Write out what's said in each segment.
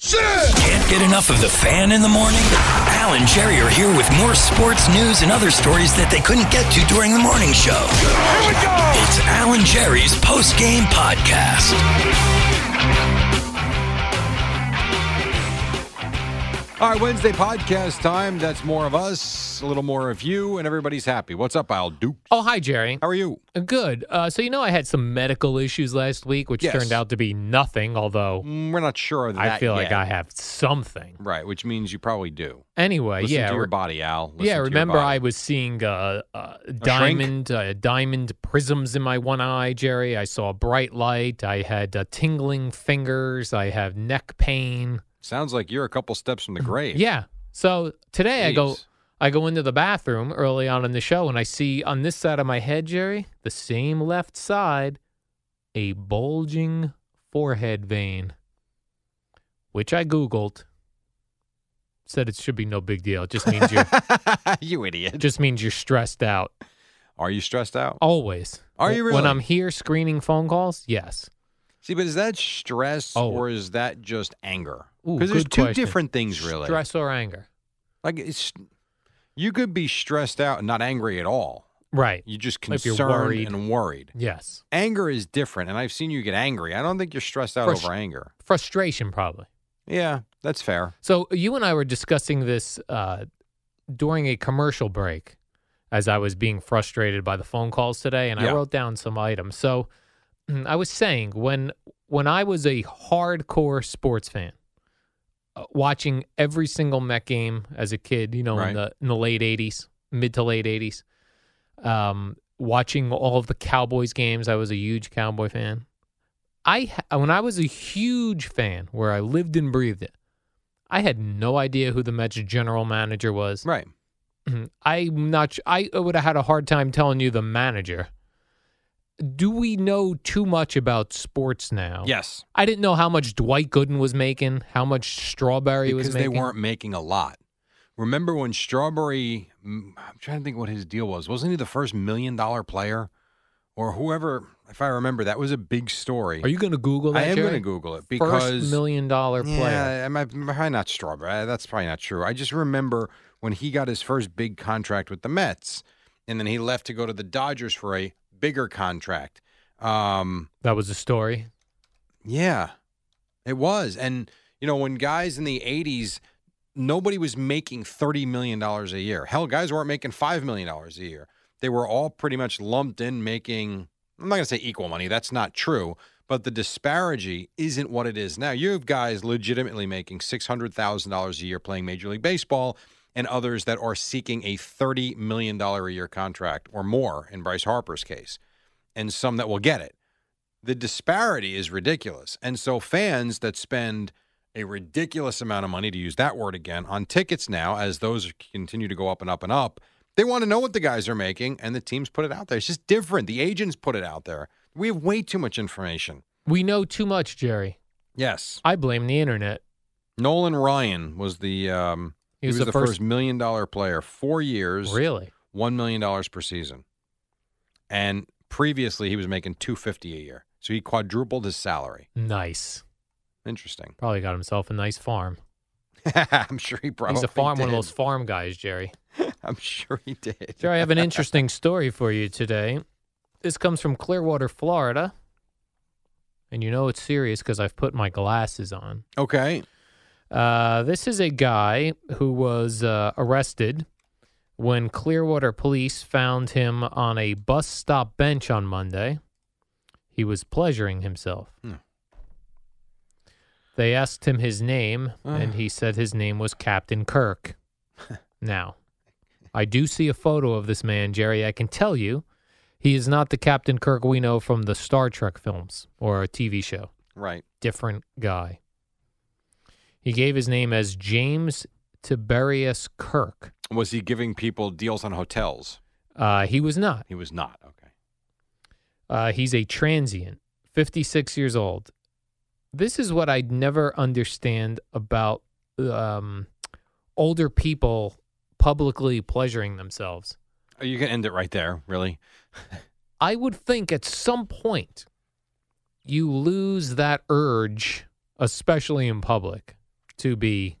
Can't get enough of the fan in the morning? Al and Jerry are here with more sports news and other stories that they couldn't get to during the morning show. Here we go! It's Al and Jerry's post game podcast. All right, Wednesday podcast time. That's more of us, a little more of you, and everybody's happy. What's up, Al Duke? Oh, hi, Jerry. How are you? Good. Uh, so, you know, I had some medical issues last week, which Yes. turned out to be nothing, although Mm, We're not sure of that I feel like yet. I have something. Right, which means you probably do. Anyway, Listen yeah. to your re- body, Al. Listen yeah, to your remember body. I was seeing uh, uh, diamond uh, diamond prisms in my one eye, Jerry. I saw a bright light. I had uh, tingling fingers. I have neck pain. Sounds like you're a couple steps from the mm-hmm. grave. Yeah. So today I go I go into the bathroom early on in the show and I see on this side of my head, Jerry, the same left side, a bulging forehead vein, which I Googled. Said it should be no big deal. It just means you're you idiot. it just means you're stressed out. Are you stressed out? Always. Are you really? When? I'm here screening phone calls, yes. See, but is that stress Oh. or is that just anger? Because there's two question. different things, really. Stress or anger. Like it's, you could be stressed out and not angry at all. Right. You're just If you're concerned worried. and worried. Yes. Anger is different, and I've seen you get angry. I don't think you're stressed out Frust- over anger. Frustration probably. Yeah, that's fair. So you and I were discussing this uh, during a commercial break as I was being frustrated by the phone calls today, and I wrote down some items. So I was saying when when I was a hardcore sports fan, uh, watching every single Met game as a kid, you know, Right. in the in the late '80s, mid to late '80s, um, watching all of the Cowboys games, I was a huge Cowboy fan. I when I was a huge fan, where I lived and breathed it, I had no idea who the Mets general manager was. Right. I'm not. I would have had a hard time telling you the manager. Do we know too much about sports now? Yes, I didn't know how much Dwight Gooden was making, how much Strawberry was making. because they weren't making a lot. Remember when Strawberry? mm, I'm trying to think what his deal was. Wasn't he the first million dollar player, or whoever? If I remember, that was a big story. Are you going to Google that? I am going to Google it because first million dollar player. Yeah, I might, probably not Strawberry. That's probably not true. I just remember when he got his first big contract with the Mets, and then he left to go to the Dodgers for a bigger contract. Um, That was the story. yeah, it was. And, you know, when guys in the 80s, nobody was making $30 million a year. Hell, guys weren't making $5 million a year. They were all pretty much lumped in making, I'm not going to say equal money. That's not true. But the disparity isn't what it is now. You have guys legitimately making $600,000 a year playing Major League Baseball and others that are seeking a $30 million a year contract or more in Bryce Harper's case, and some that will get it the disparity is ridiculous. And so fans that spend a ridiculous amount of money, to use that word again, on tickets now, as those continue to go up and up and up, they want to know what the guys are making, and the teams put it out there. It's just different. The agents put it out there. We have way too much information. We know too much, Jerry. Yes. I blame the internet. Nolan Ryan was the um, He was the, the first, million dollar player, four years, Really? one million dollars per season, and previously he was making two fifty a year. So he quadrupled his salary. Nice. Interesting. Probably got himself a nice farm. I'm sure he probably He's a farm, one of those farm guys, Jerry. I'm sure he did. Jerry, I have an interesting story for you today. This comes from Clearwater, Florida. And you know it's serious because I've put my glasses on. Okay. Uh, this is a guy who was uh, arrested when Clearwater police found him on a bus stop bench on Monday. He was pleasuring himself. Hmm. They asked him his name, Uh. and he said his name was Captain Kirk. now, I do see a photo of this man, Jerry. I can tell you, he is not the Captain Kirk we know from the Star Trek films or a TV show. Right. Different guy. He gave his name as James Tiberius Kirk. Was he giving people deals on hotels? Uh, he was not. He was not. Okay. Uh, he's a transient, 56 years old. This is what I'd never understand about um, older people publicly pleasuring themselves. Oh, you can end it right there, really. I would think at some point you lose that urge, especially in public, to be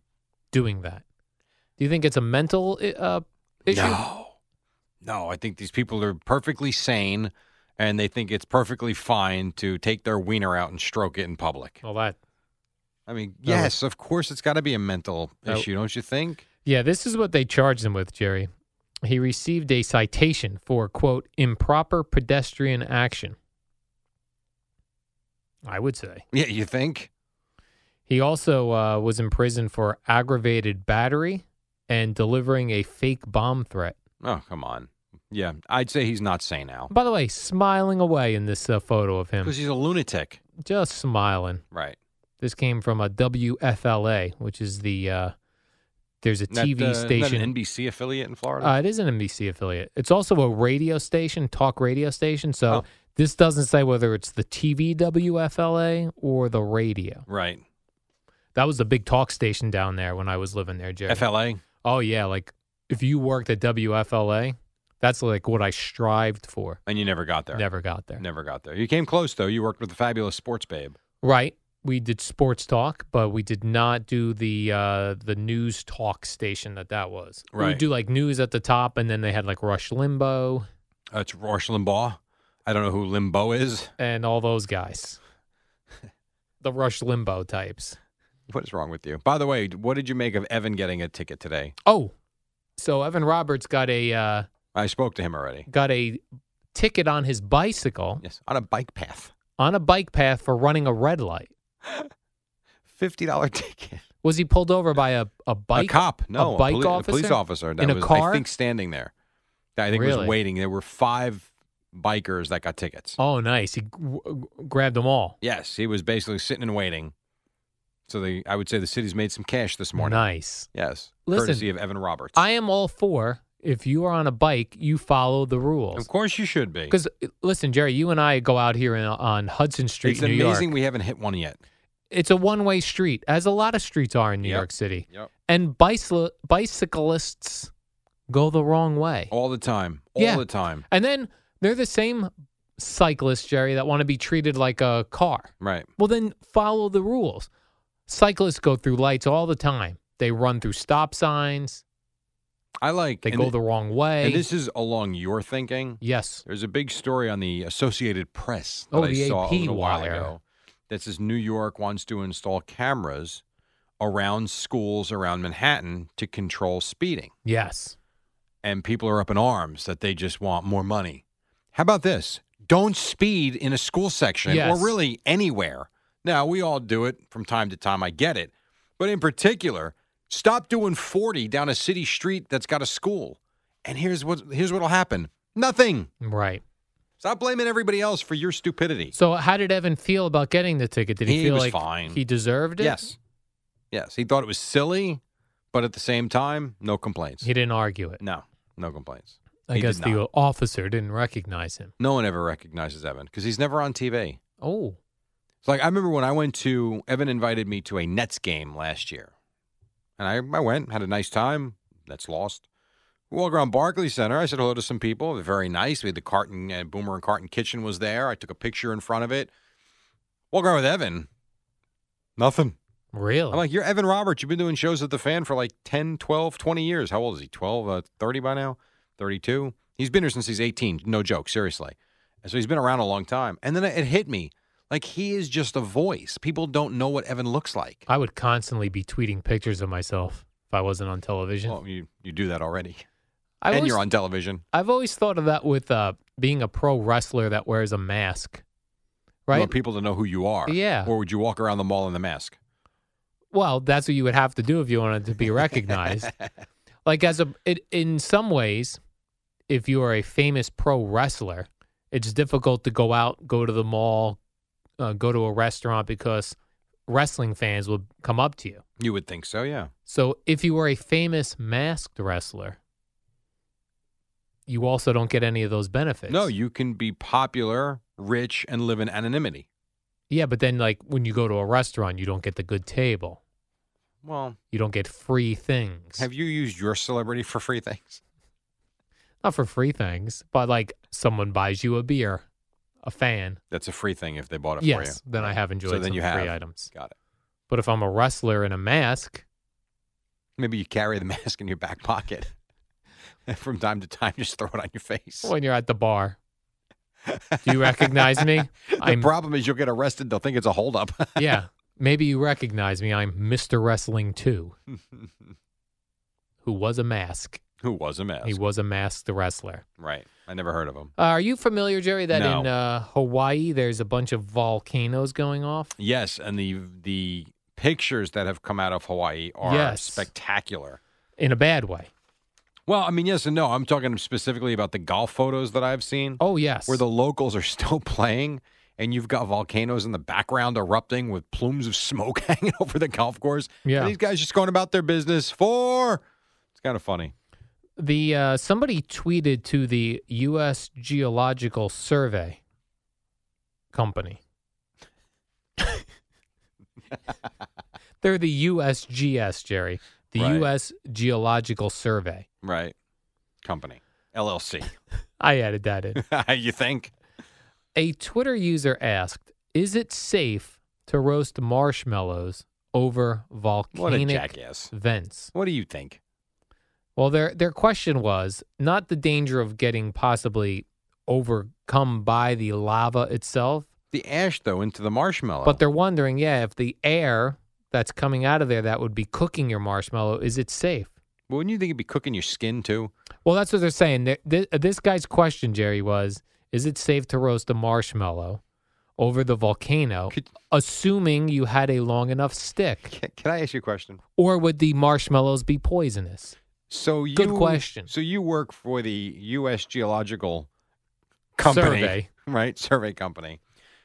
doing that. Do you think it's a mental uh, issue? No. No, I think these people are perfectly sane and they think it's perfectly fine to take their wiener out and stroke it in public. Well, that I mean, yes, of course it's got to be a mental That- issue, don't you think? Yeah, this is what they charged him with, Jerry. He received a citation for, quote, improper pedestrian action. I would say. Yeah, you think? He also uh, was in prison for aggravated battery and delivering a fake bomb threat. Oh, come on. Yeah, I'd say he's not sane now. By the way, smiling away in this uh, photo of him. Because he's a lunatic. Just smiling. Right. This came from a WFLA, which is the, uh, there's a that, TV uh, station. an NBC affiliate in Florida? Uh, it is an NBC affiliate. It's also a radio station, talk radio station. So Oh. this doesn't say whether it's the TV WFLA or the radio. right. That was the big talk station down there when I was living there, Jerry. FLA? oh yeah, like if you worked at WFLA, that's like what I strived for. And you never got there. Never got there. Never got there. You came close, though. You worked with the fabulous sports babe. Right. We did sports talk, but we did not do the uh, the news talk station that that was. Right. We do like news at the top, and then they had like Rush Limbaugh Uh, it's Rush Limbaugh. I don't know who Limbo is. and all those guys. the Rush Limbo types. What is wrong with you? By the way, what did you make of Evan getting a ticket today? Oh, so Evan Roberts got a uh, I spoke to him already. got a ticket on his bicycle Yes, on a bike path. on a bike path for running a red light. Fifty dollar ticket. Was he pulled over by a, a bike? a cop? No, a bike poli- officer. police officer. That in a was, car. I think standing there. I think was waiting. There were five bikers that got tickets. Oh, nice. He g- grabbed them all. Yes, he was basically sitting and waiting. So the I would say the city's made some cash this morning. Nice. Yes, Listen, courtesy of Evan Roberts. I am all for if you are on a bike, you follow the rules. of course, you should be. Because listen, Jerry, you and I go out here in, on Hudson Street, it's New amazing York. we haven't hit one yet. It's a one-way street, as a lot of streets are in New Yep. York City, Yep. and bicycle bicyclists go the wrong way. All the time. All Yeah. the time. And then they're the same cyclists, Jerry, that want to be treated like a car. Right. Well, then follow the rules. Cyclists go through lights all the time. They run through stop signs. I like. They go the wrong way. And this is along your thinking. yes. There's a big story on the Associated Press that Oh, I saw AP a little while wire. ago. That says New York wants to install cameras around schools around Manhattan to control speeding. Yes. And people are up in arms that they just want more money. How about this? Don't speed in a school section Yes. or really anywhere. Now, we all do it from time to time. I get it. But in particular, stop doing 40 down a city street that's got a school. And here's what here's what'll happen. Nothing. Right. Stop blaming everybody else for your stupidity. So, how did Evan feel about getting the ticket? Did he, He feel like fine. he deserved it? Yes. Yes. He thought it was silly, but at the same time, no complaints. He didn't argue it. no, no complaints. I He guess did the officer didn't recognize him. No one ever recognizes Evan because he's never on TV. Oh, It's like I remember when I went to Evan invited me to a Nets game last year, and I I went had a nice time. Nets lost. We walk around Barclays Center. I said hello to some people. They're very nice. We had the Carton uh, Boomer and Carton Kitchen was there. I took a picture in front of it. Walk around with Evan. Nothing. really? I'm like, you're Evan Roberts. You've been doing shows at the fan for like 10, 12, 20 years. How old is he? 12, uh, 30 by now? 32? He's been here since he's 18. No joke, seriously. And so he's been around a long time. And then it hit me. Like, he is just a voice. People don't know what Evan looks like. I would constantly be tweeting pictures of myself if I wasn't on television. Well, you, you do that already. I and always, you're on television. I've always thought of that with uh, being a pro wrestler that wears a mask. You right? want people to know who you are. Yeah. Or would you walk around the mall in the mask? Well, that's what you would have to do if you wanted to be recognized. like as a, it, in some ways, if you are a famous pro wrestler, it's difficult to go out, go to the mall, uh, go to a restaurant because wrestling fans will come up to you. You would think so, yeah. So if you were a famous masked wrestler, you also don't get any of those benefits. No, you can be popular, rich, and live in anonymity. Yeah, but then like when you go to a restaurant, you don't get the good table. Well, You don't get free things. have you used your celebrity for free things? Not for free things, but like someone buys you a beer, a fan. That's a free thing if they bought it for you. yes, then I have enjoyed So then some you free items. Got it. But if I'm a wrestler in a mask, Maybe you carry the mask in your back pocket. And from time to time, just throw it on your face. when you're at the bar, do you recognize me? the I'm problem is you'll get arrested. They'll think it's a holdup. yeah. Maybe you recognize me. I'm Mr. Wrestling 2, who was a mask. Who was a mask? He was a masked wrestler. Right. I never heard of them. Uh, are you familiar, Jerry, that No. in uh, Hawaii there's a bunch of volcanoes going off? Yes, and the the pictures that have come out of Hawaii are Yes. spectacular. In a bad way. Well, I mean, yes and no. I'm talking specifically about the golf photos that I've seen, Oh, yes. where the locals are still playing, and you've got volcanoes in the background erupting with plumes of smoke hanging over the golf course. Yeah. And these guys just going about their business for. It's kind of funny. The uh, somebody tweeted to the U.S. Geological Survey company. They're the USGS, Jerry. The Right. U.S. Geological Survey. Right. Company. LLC. I added that in. you think? A Twitter user asked, "Is it safe to roast marshmallows over What a volcanic jackass. vents?" What do you think? Well, their their question was not the danger of getting possibly overcome by the lava itself, The ash, though, into the marshmallow. but they're wondering, yeah, if the air that's coming out of there that would be cooking your marshmallow, is it safe? Well, Wouldn't you think it'd be cooking your skin, too? Well, that's what they're saying. Th- th- This guy's question, Jerry, was, is it safe to roast a marshmallow over the volcano, Could- assuming you had a long enough stick, Can, can I ask you a question? or would the marshmallows be poisonous? So you Good question. So you work for the U.S. Geological Company, Survey. right? Survey company.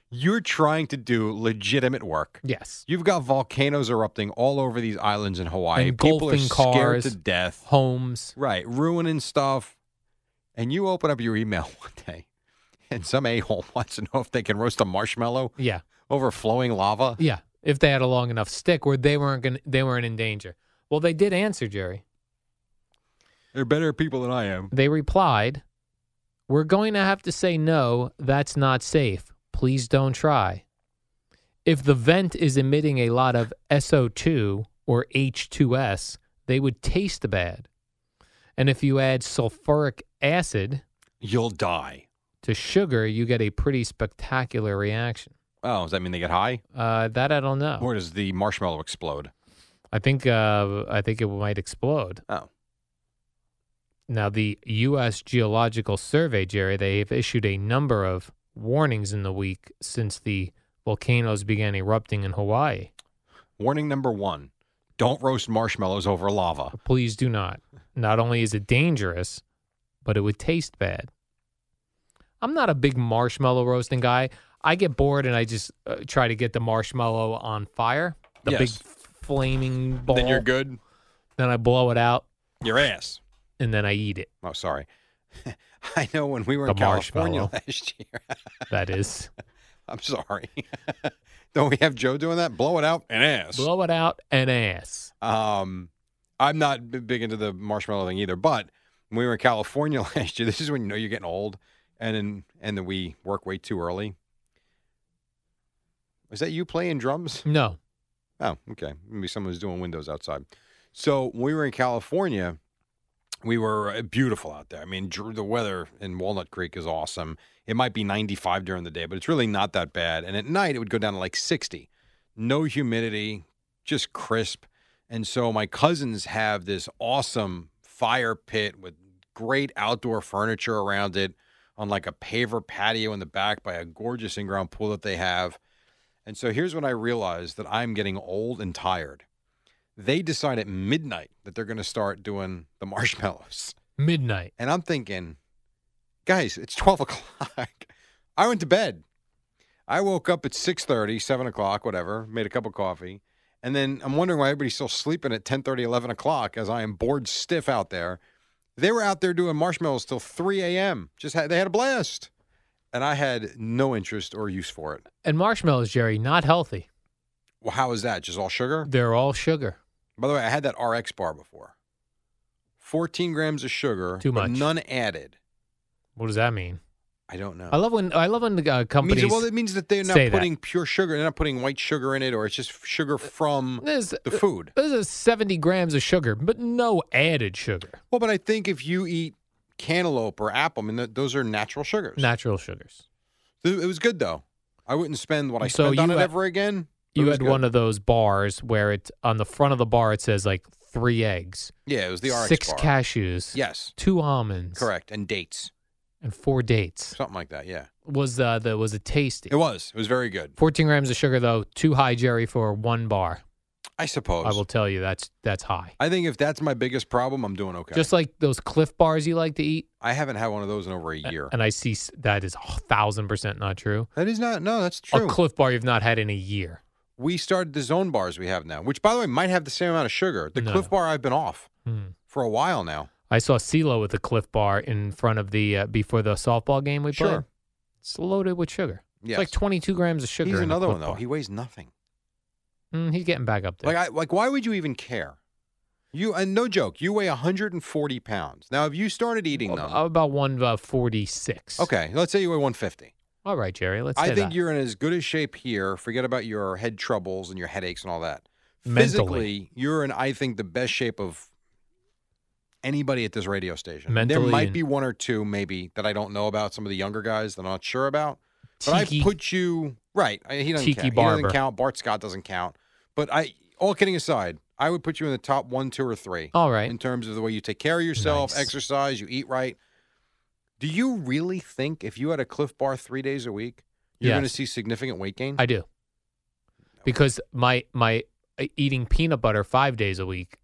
You're trying to do legitimate work. Yes. You've got volcanoes erupting all over these islands in Hawaii. People are scared cars. to death. Homes. Right, ruining stuff. And you open up your email one day, and some a hole wants to know if they can roast a marshmallow Yeah. over flowing lava. Yeah, if they had a long enough stick where they weren't going they weren't in danger. Well, they did answer, Jerry. They're better people than I am. They replied, "We're going to have to say no, that's not safe. Please don't try. If the vent is emitting a lot of SO2 or H2S, they would taste bad. And if you add sulfuric acid You'll die. to sugar, you get a pretty spectacular reaction. Oh, does that mean they get high? Uh, that I don't know. Or does the marshmallow explode? I think uh, I think it might explode. Oh. Now, the U.S. Geological Survey, Jerry, they've issued a number of warnings in the week since the volcanoes began erupting in Hawaii. Warning number one don't roast marshmallows over lava. Please do not. Not only is it dangerous, but it would taste bad. I'm not a big marshmallow roasting guy. I get bored and I just uh, try to get the marshmallow on fire, the big flaming ball. Then you're good. Then I blow it out Your ass. And then I eat it. Oh, sorry. I know when we were in California last year. That is. I'm sorry. Don't we have Joe doing that? Blow it out and ass. blow it out and ass. Um, I'm not big into the marshmallow thing either. But when we were in California last year, this is when you know you're getting old, and then and then we work way too early. Is that you playing drums? No. Oh, okay. Maybe someone was doing windows outside. So when we were in California, we were uh, beautiful out there. I mean, the weather in Walnut Creek is awesome. It might be 95 during the day, but it's really not that bad. And at night, it would go down to like 60. No humidity, just crisp. And so my cousins have this awesome fire pit with great outdoor furniture around it, on like a paver patio in the back by a gorgeous in-ground pool that they have. And so here's when I realized that I'm getting old and tired. They decide at midnight that they're going to start doing the marshmallows. Midnight. And I'm thinking, guys, it's 12 o'clock. I went to bed. I woke up at 6.30, 7 o'clock, whatever, made a cup of coffee. And then I'm wondering why everybody's still sleeping at 10.30, 11 o'clock as I am bored stiff out there. They were out there doing marshmallows till 3 a.m. Just had, they had a blast. And I had no interest or use for it. And marshmallows, Jerry, not healthy. Well, how is that? Just all sugar? They're all sugar. By the way, I had that RX bar before. 14 grams of sugar, Too much. none added. What does that mean? I don't know. I love when I love when the uh, It companies. means, well, it means that they're not say that. putting pure sugar. They're not putting white sugar in it, or it's just sugar from there's, the food. there's a 70 grams of sugar, but no added sugar. Well, but I think if you eat cantaloupe or apple, I mean, th- those are natural sugars. Natural sugars. It it was good though. I wouldn't spend what I So spent on you it ever again. You had good. one of those bars where it on the front of the bar it says like three eggs, yeah, it was the RX six bar. cashews, Yes, two almonds, correct, and dates, and four dates. something like that. Yeah, Was uh, the was it tasty? it was. It was very good. 14 grams of sugar though, too high, Jerry, for one bar. I suppose. I will tell you that's that's high. I think if that's my biggest problem, I'm doing okay. Just like those Clif bars you like to eat, I haven't had one of those in over a year. and I see s- that is a thousand percent not true. that is not. No, that's true. A Clif bar you've not had in a year. We started the zone bars we have now, which by the way might have the same amount of sugar. The No. Clif Bar I've been off Hmm. for a while now. I saw CeeLo with a Clif Bar in front of the uh, before the softball game we played. Sure. It's loaded with sugar. Yes. It's like 22 grams of sugar. He's another one though. Bar. He weighs nothing. Mm, he's getting back up there. Like I like why would you even care? You and no joke, you weigh 140 pounds. Now have you started eating Ab- them, about one uh, 46. okay, let's say you weigh 150. All right, Jerry. Let's. I think that. you're in as good a shape here. Forget about your head troubles and your headaches and all that. Mentally. Physically, you're in I think the best shape of anybody at this radio station. there might and- be one or two maybe that I don't know about. Some of the younger guys that I'm not sure about. But Tiki. I put you right. He doesn't Tiki count. He Barber. doesn't count. Bart Scott doesn't count. But I, all kidding aside, I would put you in the top one, two, or three All right. in terms of the way you take care of yourself, Nice. exercise, you eat right. Do you really think if you had a Clif Bar three days a week, you're going to see significant weight gain? I do. Because my my uh, eating peanut butter five days a week,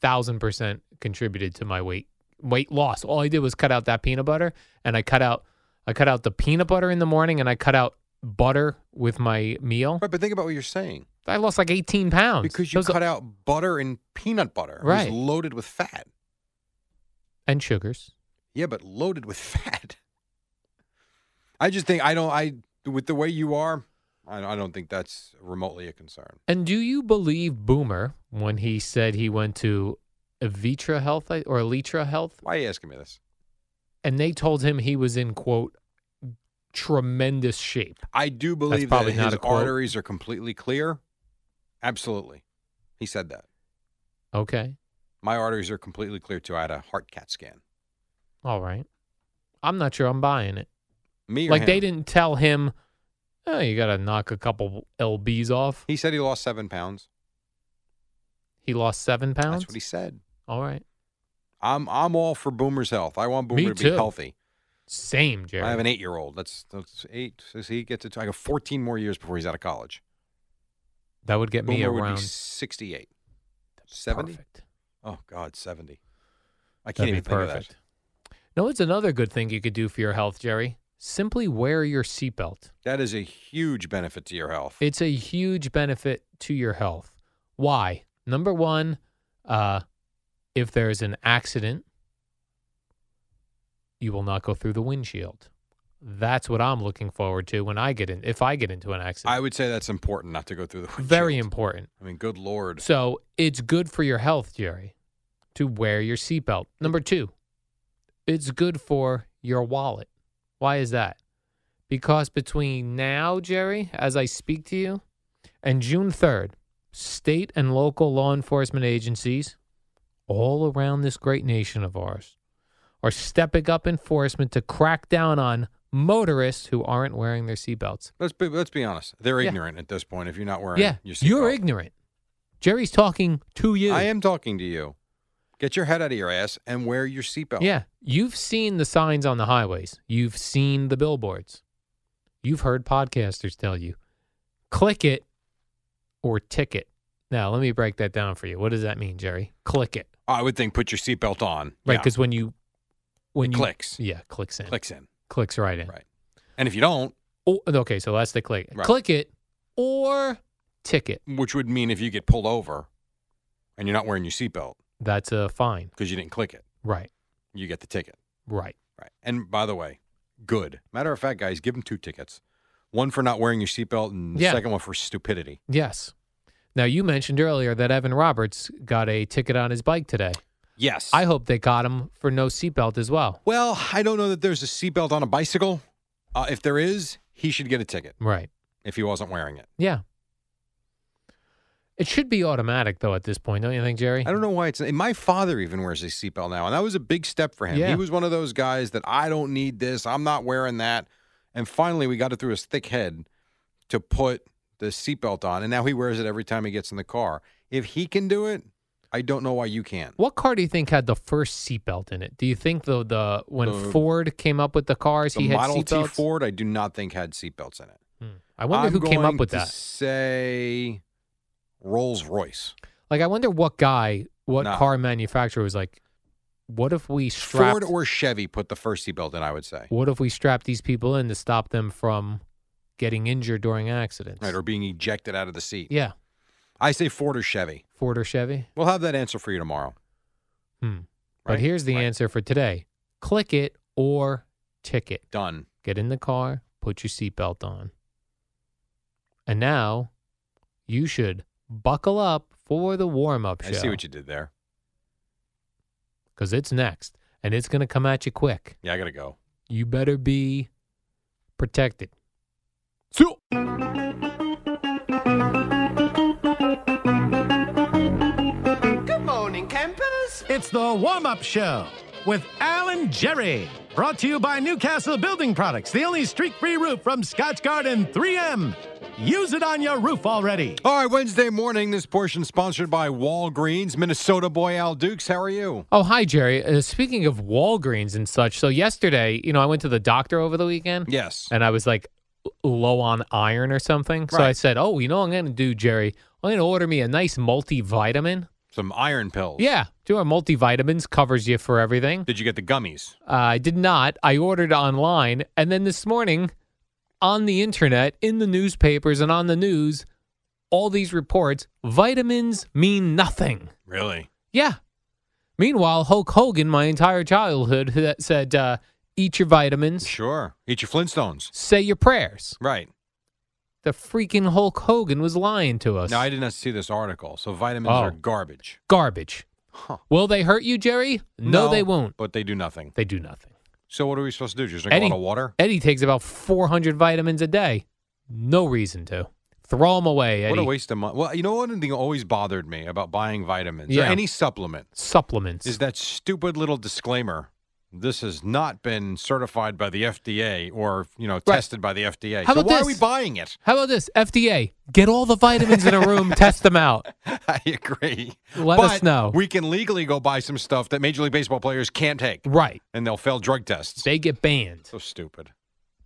thousand percent contributed to my weight weight loss. All I did was cut out that peanut butter, and I cut out I cut out the peanut butter in the morning, and I cut out butter with my meal. right, but think about what you're saying. I lost like eighteen pounds Because you Those- cut out butter and peanut butter. It Right. was loaded with fat. and sugars. Yeah, but loaded with fat. I just think I don't. I with the way you are, I, I don't think that's remotely a concern. And do you believe Boomer when he said he went to Evitra Health or Elitra Health, Why are you asking me this? and they told him he was in quote tremendous shape? I do believe probably that not his a arteries are completely clear. Absolutely, he said that. Okay, My arteries are completely clear too. I had a heart CAT scan. All right. I'm not sure I'm buying it. Me or Like they didn't tell him, oh, you got to knock a couple lbs off. He said he lost seven pounds. He lost seven pounds. That's what he said. All right, I'm I'm all for Boomer's health. I want Me Boomer to too. be healthy. same, Jerry. I have an eight year old. That's that's eight. So he gets it. I got 14 more years before he's out of college. that would get me Boomer would around be 68. 70? Perfect. Oh God, 70. I That'd can't be even think of perfect. that. No, it's another good thing you could do for your health, Jerry. Simply wear your seatbelt. That is a huge benefit to your health. It's a huge benefit to your health. Why? Number one, uh, if there's an accident, you will not go through the windshield. That's what I'm looking forward to when I get in. If I get into an accident, I would say that's important not to go through the windshield. very important. I mean, good lord. So it's good for your health, Jerry, to wear your seatbelt. Number two, it's good for your wallet. Why is that? Because between now, Jerry, as I speak to you, and June 3rd, state and local law enforcement agencies all around this great nation of ours are stepping up enforcement to crack down on motorists who aren't wearing their seatbelts. Let's be let's be honest. They're Yeah. ignorant at this point. If you're not wearing Yeah, your you're ignorant. Jerry's talking to you. I am talking to you. Get your head out of your ass and wear your seatbelt. Yeah. You've seen the signs on the highways. You've seen the billboards. You've heard podcasters tell you click it or ticket. Now, let me break that down for you. What does that mean, Jerry? Click it. I would think put your seatbelt on. Right. Yeah. Because when you, when It you, clicks. Yeah. Clicks in. Clicks in. Clicks right in. Right. And if you don't, Oh, okay. So that's the click. Right. Click it or ticket. which would mean if you get pulled over and you're not wearing your seatbelt That's a fine. because you didn't click it, Right. you get the ticket. Right. Right. And by the way, good. Matter of fact, guys, give them two tickets. One for not wearing your seatbelt, and the Yeah. second one for stupidity. Yes. Now, you mentioned earlier that Evan Roberts got a ticket on his bike today. Yes. I hope they got him for no seatbelt as well. well, I don't know that there's a seatbelt on a bicycle. Uh, if there is, he should get a ticket Right. if he wasn't wearing it. Yeah. It should be automatic though at this point, don't you think, Jerry? I don't know why it's. My father even wears a seatbelt now, and that was a big step for him. Yeah. He was one of those guys that I don't need this. I'm not wearing that. And finally, we got it through his thick head to put the seatbelt on, and now he wears it every time he gets in the car. If he can do it, I don't know why you can't. What car do you think had the first seatbelt in it? Do you think the the when The- Ford came up with the cars, The he had Model T seatbelts? Ford, I do not think had seatbelts in it. Hmm. I wonder I'm who came up with that. Say Rolls Royce. Like, I wonder what guy, what car manufacturer was like, what if we strapped, Ford or Chevy put the first seatbelt in. I would say, what if we strap these people in to stop them from getting injured during accidents? right, or being ejected out of the seat. yeah, I say Ford or Chevy. Ford or Chevy. We'll have that answer for you tomorrow. Hmm. But Right? here's the Right. answer for today: click it or ticket. Done. Get in the car, put your seatbelt on. And now you should buckle up for the warm up show. I see what you did there. Because it's next and it's going to come at you quick. Yeah, I gotta go. You better be protected. See Good morning, campers. It's the warm up show with Alan Jerry. Brought to you by Newcastle Building Products, the only streak free roof from Scotch Garden 3M. Use it on your roof already. All right, Wednesday morning. This portion sponsored by Walgreens. Minnesota boy Al Dukes. How are you? Oh, hi, Jerry. Uh, speaking of Walgreens and such, so yesterday, you know, I went to the doctor over the weekend Yes. and I was like low on iron or something. So I said, Oh, you know what I'm going to do, Jerry? I'm going to order me a nice multivitamin. Some iron pills. Yeah, do our multivitamins covers you for everything. Did you get the gummies? Uh, I did not. I ordered online, and then this morning, on the internet, in the newspapers, and on the news, all these reports: vitamins mean nothing. Really? Yeah. Meanwhile, Hulk Hogan, my entire childhood, that said, uh, "Eat your vitamins, Sure. Eat your Flintstones. say your prayers." Right. The freaking Hulk Hogan was lying to us. Now I did not see this article. So vitamins Oh. are garbage. Garbage. Huh. Will they hurt you, Jerry? No, they won't. But they do nothing. They do nothing. So what are we supposed to do? Just drink a lot of water? Eddie takes about 400 vitamins a day. No reason to. Throw them away, Eddie. What a waste of money. Well, you know what thing always bothered me about buying vitamins or Yeah. any supplement Supplements. is that stupid little disclaimer. This has not been certified by the FDA or, you know, tested by the FDA. How so why are we buying it? How about this? FDA, get all the vitamins in a room, test them out. I agree. Let but us know. We can legally go buy some stuff that Major League Baseball players can't take, Right. and they'll fail drug tests. They get banned. so stupid.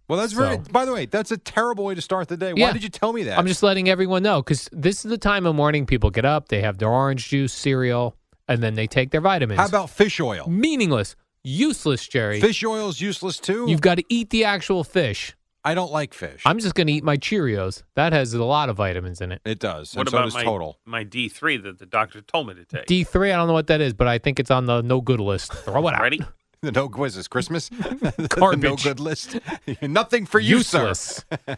Well, that's very. So- By the way, that's a terrible way to start the day. Why Yeah. did you tell me that? I'm just letting everyone know because this is the time of morning people get up, they have their orange juice, cereal, and then they take their vitamins. How about fish oil? Meaningless, useless, Jerry. Fish oil is useless too. You've got to eat the actual fish. I don't like fish. I'm just going to eat my Cheerios. That has a lot of vitamins in it. it does. What and so about does my, total. my D3 that the doctor told me to take? D3, I don't know what that is, but I think it's on the no good list. Throw it out. Ready? The no quizzes Christmas. the no good list. Nothing for you, sir.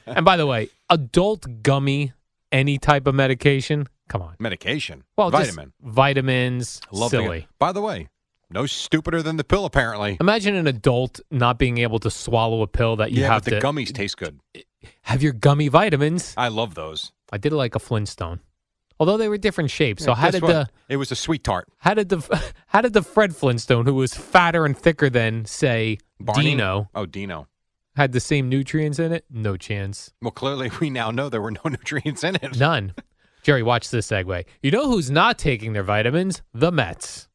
And by the way, adult gummy, any type of medication, come on. Medication. Well, just vitamin. vitamins, Love the- silly. By the way, no stupider than the pill. Apparently. Imagine an adult not being able to swallow a pill that you yeah, have but the to gummies taste good. have your gummy vitamins. I love those. I did it like a Flintstone, although they were different shapes. So Yeah, how did what? the It was a sweet tart. how did the how did the Fred Flintstone, who was fatter and thicker than say Barney? Dino, Oh, Dino. had the same nutrients in it? No chance. Well, clearly we now know there were no nutrients in it. None. Jerry, watch this segue. You know who's not taking their vitamins? The Mets.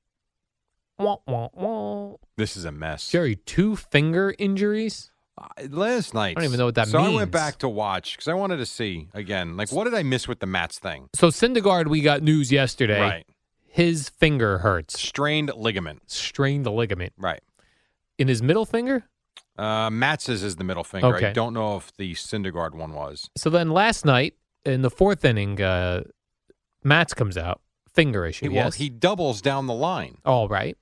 Wah, wah, wah. This is a mess. Jerry, two finger injuries. Uh, last night. I don't even know what that means. so I went back to watch because I wanted to see again. Like, what did I miss with the Matz thing? So Syndergaard, we got news yesterday. Right. His finger hurts. Strained ligament. Strained the ligament Right. in his middle finger. Uh, Matz's is the middle finger. I Okay. don't know if the Syndergaard one was. So then last night in the fourth inning, uh, Matz comes out finger issue. He, well, yes. he doubles down the line. All right.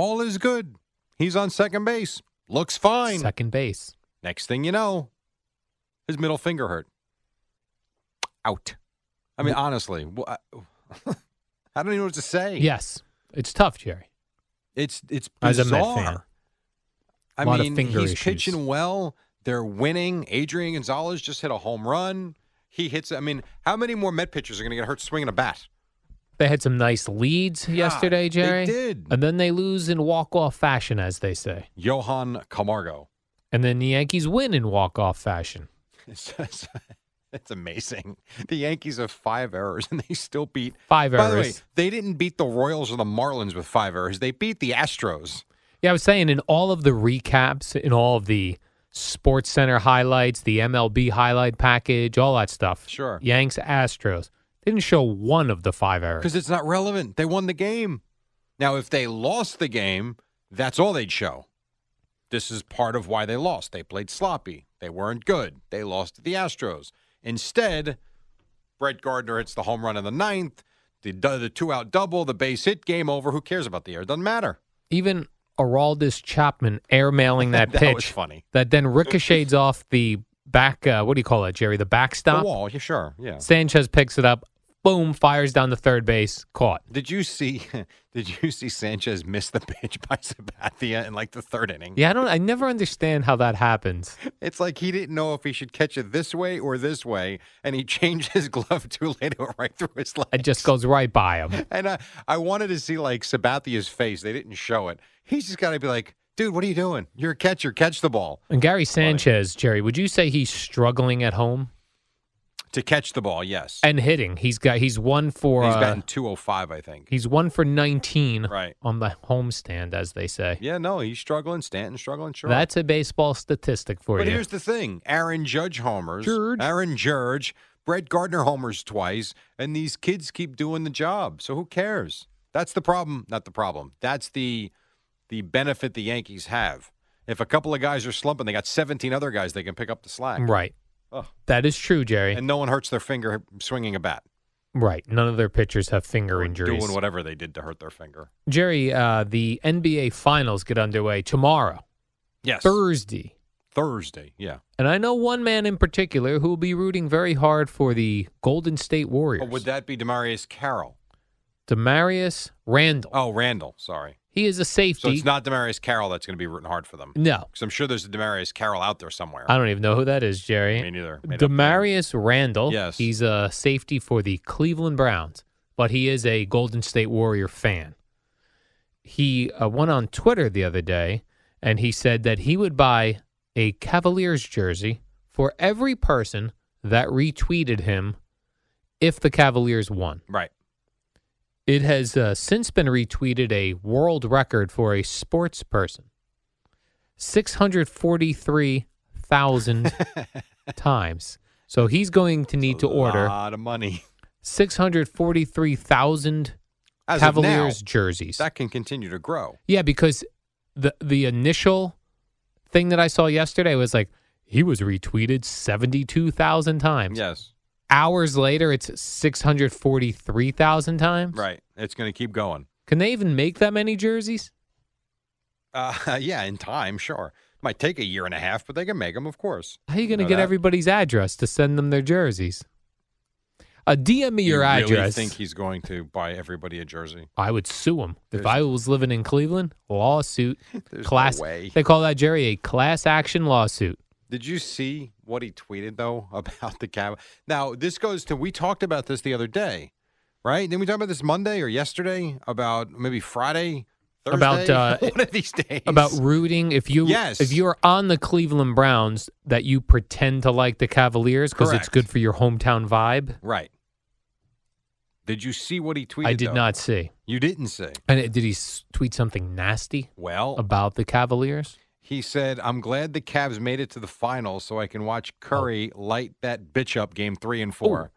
All is good. He's on second base. Looks fine. Second base. Next thing you know, his middle finger hurt. Out. I mean, honestly, wh- I I don't even know what to say. Yes, it's tough, Jerry. It's it's As a bizarre. Met fan. I Lot of mean, finger he's issues. pitching well. They're winning. Adrian Gonzalez just hit a home run. He hits. I mean, how many more Met pitchers are going to get hurt swinging a bat? They had some nice leads yesterday, Jerry. they did. And then they lose in walk-off fashion, as they say. Johan Camargo. And then the Yankees win in walk-off fashion. It's, it's, it's amazing. The Yankees have five errors and they still beat. Five errors. By the way, they didn't beat the Royals or the Marlins with five errors. They beat the Astros. Yeah, I was saying in all of the recaps, in all of the Sports Center highlights, the MLB highlight package, all that stuff. Sure. Yanks, Astros. Didn't show one of the five errors. Because it's not relevant. They won the game. Now, if they lost the game, that's all they'd show. This is part of why they lost. They played sloppy. They weren't good. They lost to the Astros. Instead, Brett Gardner hits the home run in the ninth, the, the two out double, the base hit, game over. Who cares about the air? Doesn't matter. Even Aroldis Chapman airmailing that, That pitch funny. that then ricochets off the back, uh, what do you call it, Jerry? The backstop. The wall, yeah, sure, yeah. Sanchez picks it up, boom, fires down the third base, caught. Did you see? Did you see Sanchez miss the pitch by Sabathia in like the third inning? Yeah, I don't. I never understand how that happens. It's like he didn't know if he should catch it this way or this way, and he changed his glove too late. It went right through his leg. It just goes right by him. And I, I wanted to see like Sabathia's face. They didn't show it. He's just got to be like, dude, what are you doing? You're a catcher. Catch the ball. And Gary Sanchez, Jerry, would you say he's struggling at home To catch the ball, yes. and hitting? He's got. He's one for. He's uh, batting 205, I think. He's one for 19 Right. on the homestand, as they say. Yeah, no, he's struggling. Stanton struggling. Sure. That's a baseball statistic for But you. But here's the thing: Aaron Judge homers, Judge. Aaron Judge, Brett Gardner homers twice, and these kids keep doing the job. So who cares? That's the problem. Not the problem. That's the the benefit the Yankees have. If a couple of guys are slumping, they got 17 other guys they can pick up the slack. Right. Ugh. That is true, Jerry. And no one hurts their finger swinging a bat, right. None of their pitchers have finger injuries. doing whatever they did to hurt their finger. Jerry, uh, the NBA Finals get underway tomorrow, Yes, Thursday. Thursday. Yeah. And I know one man in particular who will be rooting very hard for the Golden State Warriors. Oh, would that be Demarius Carroll? Damarious Randall. Oh, Randall. Sorry. He is a safety. So it's not Demarius Carroll that's going to be rooting hard for them. no, Because I'm sure there's a Demarius Carroll out there somewhere. I don't even know who that is, Jerry. Me neither. Made. Damarious Randall. Yes. He's a safety for the Cleveland Browns, but he is a Golden State Warrior fan. He uh, went on Twitter the other day and he said that he would buy a Cavaliers jersey for every person that retweeted him if the Cavaliers won. Right. It has uh, since been retweeted a world record for a sports person 643,000 times. So he's going to need to order A lot of money. 643,000 As Cavaliers now, jerseys. that can continue to grow. yeah, because the the initial thing that I saw yesterday was like he was retweeted 72,000 times. Yes. Hours later it's 643,000 times. Right. It's going to keep going. Can they even make that many jerseys? Uh, yeah, in time, sure. Might take a year and a half, but they can make them, of course. How are you going to get that? everybody's address to send them their jerseys? Uh, DM me your you really address. think he's going to buy everybody a jersey? I would sue him if There's- I was living in Cleveland. Lawsuit, There's class. no way. They call that Jerry a class action lawsuit. Did you see what he tweeted though about the Cav? Now this goes to we talked about this the other day, right? Didn't we talk about this Monday or yesterday about maybe Friday, Thursday, About, uh, one of these days About rooting, if you Yes. if you're on the Cleveland Browns, that you pretend to like the Cavaliers because it's good for your hometown vibe. right. Did you see what he tweeted? I did though? not see. You didn't see. And it- did he tweet something nasty Well, about the Cavaliers? He said, "I'm glad the Cavs made it to the finals, so I can watch Curry light that bitch up game three and four.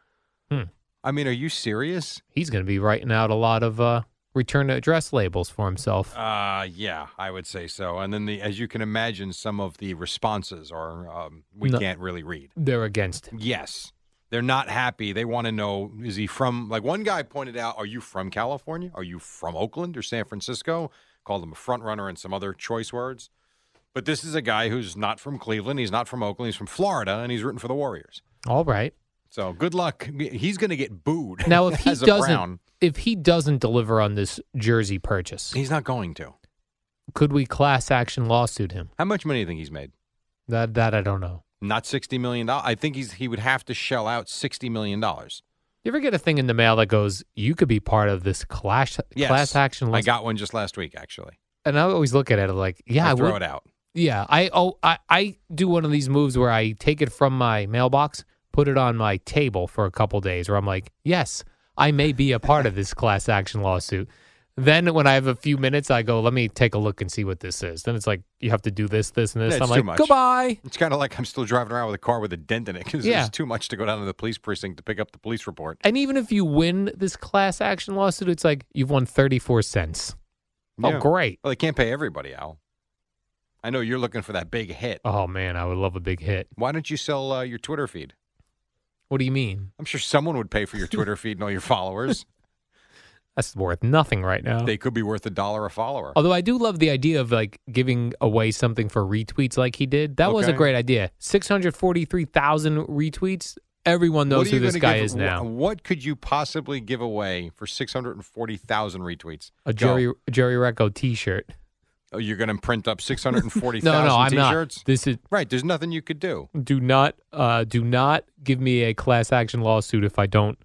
Oh. Hmm. I mean, are you serious? He's going to be writing out a lot of uh, return to address labels for himself. Uh, yeah, I would say so. And then the, as you can imagine, some of the responses are um, we No. can't really read. They're against him. Yes. They're not happy. They want to know is he from, like one guy pointed out, are you from California? Are you from Oakland or San Francisco? Called him a front runner and some other choice words. But this is a guy who's not from Cleveland. He's not from Oakland. He's from Florida and he's rooting for the Warriors. All right. So good luck. He's going to get booed. Now, if he as a doesn't, if he doesn't deliver on this jersey purchase, He's not going to. could we class action lawsuit him? How much money do you think he's made? That that I don't know. Not sixty million dollars. I think he's he would have to shell out sixty million dollars. You ever get a thing in the mail that goes, "You could be part of this class Yes, class action"? I got one just last week, actually. and I always look at it like, yeah, I I throw would, it out. Yeah, I oh I, I do one of these moves where I take it from my mailbox, put it on my table for a couple days, where I'm like, yes, I may be a part of this class action lawsuit. Then when I have a few minutes, I go, let me take a look and see what this is. Then it's like you have to do this, this, and this. Yeah, I'm too like, much. goodbye. It's kind of like I'm still driving around with a car with a dent in it because Yeah. it's too much to go down to the police precinct to pick up the police report. And even if you win this class action lawsuit, it's like you've won 34 cents. Oh, yeah. Oh, great. Well, they can't pay everybody, Al. I know you're looking for that big hit. Oh man, I would love a big hit. Why don't you sell uh, your Twitter feed? What do you mean? I'm sure someone would pay for your Twitter feed and all your followers. That's worth nothing right now. They could be worth a dollar a follower. Although I do love the idea of like giving away something for retweets like he did. That was a Okay. great idea. 643,000 retweets. Everyone knows who this gonna guy give- is now. What could you possibly give away for 640,000 retweets? A Go. Jerry Jerry Recco t-shirt. Oh, you're going to print up 640,000 No, no, I'm t-shirts? not. This is Right, there's nothing you could do. do not uh do not give me a class action lawsuit if I don't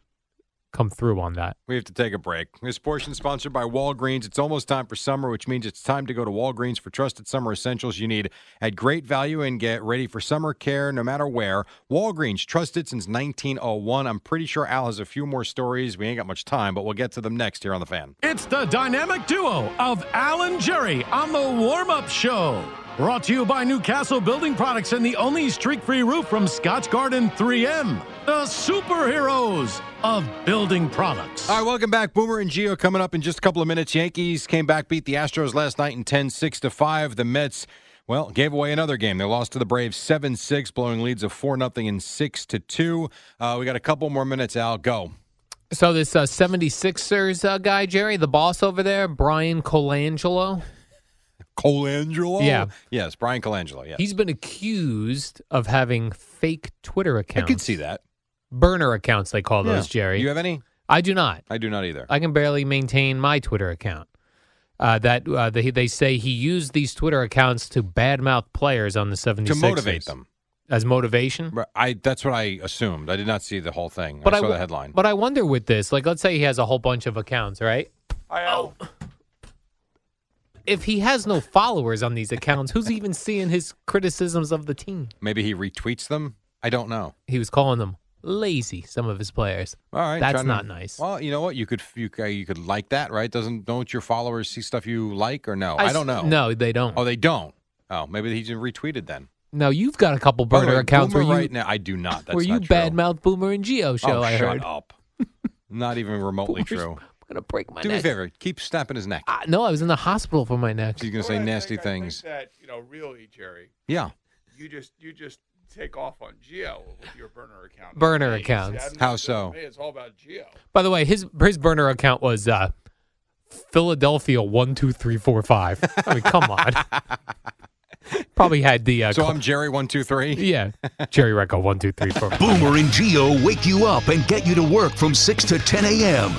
come through on that. We have to take a break. This portion is sponsored by Walgreens. It's almost time for summer, which means it's time to go to Walgreens for trusted summer essentials you need at great value and get ready for summer care no matter where. Walgreens, trusted since 1901. I'm pretty sure Al has a few more stories. We ain't got much time, but we'll get to them next here on The Fan. It's the dynamic duo of Alan Jerry on the warm up show. Brought to you by Newcastle Building Products and the only streak free roof from Scotchgard 3M. The superheroes of building products. All right, welcome back. Boomer and Gio coming up in just a couple of minutes. Yankees came back, beat the Astros last night in 10 6 to 5. The Mets, well, gave away another game. They lost to the Braves 7 6, blowing leads of 4 0 and 6 to 2. Uh, we got a couple more minutes, Al. Go. So this uh, 76ers uh, guy, Jerry, the boss over there, Bryan Colangelo, Colangelo? Yeah. Yes, Bryan Colangelo. Yes. he's been accused of having fake Twitter accounts. I accounts. could see that. Burner accounts, they call those, Yeah. Jerry. You have any? I do not. I do not either. I can barely maintain my Twitter account. Uh, that uh, they, they say he used these Twitter accounts to badmouth players on the 76ers. to motivate them. As motivation? Right, I that's what I assumed. I did not see the whole thing. But I saw w- the headline. But I wonder with this, like, let's say he has a whole bunch of accounts, right? I oh. If he has no followers on these accounts, who's even seeing his criticisms of the team? Maybe he retweets them. I don't know. He was calling them lazy. Some of his players. All right, That's trying to- not nice. Well, you know what? You could you, could- you could like that, right? Doesn't don't your followers see stuff you like or no? I don't know. No, they don't. Oh, they don't. Oh, maybe he just retweeted then. no, you've got a couple burner way, accounts Boomer where you right now. I do not. That's where you not true. badmouth Boomer and Gio show. Oh, I shut heard. up. not even remotely Boomer's- true. I'm gonna break my Do me a favor. Keep snapping his neck. Uh, no, I was in the hospital for my neck. He's gonna say I nasty think- I think things. that you know, really, Jerry, Yeah. you just you just take off on Gio with your burner account. Burner Hey, accounts. see, How so? Hey, it's all about Gio. By the way, his his burner account was uh, Philadelphia one two three four five. I mean, come on. Probably had the uh, So cl- I'm Jerry one two three. yeah Jerry Recco one two three four. Boomer and Gio wake you up and get you to work from 6 to 10 a.m.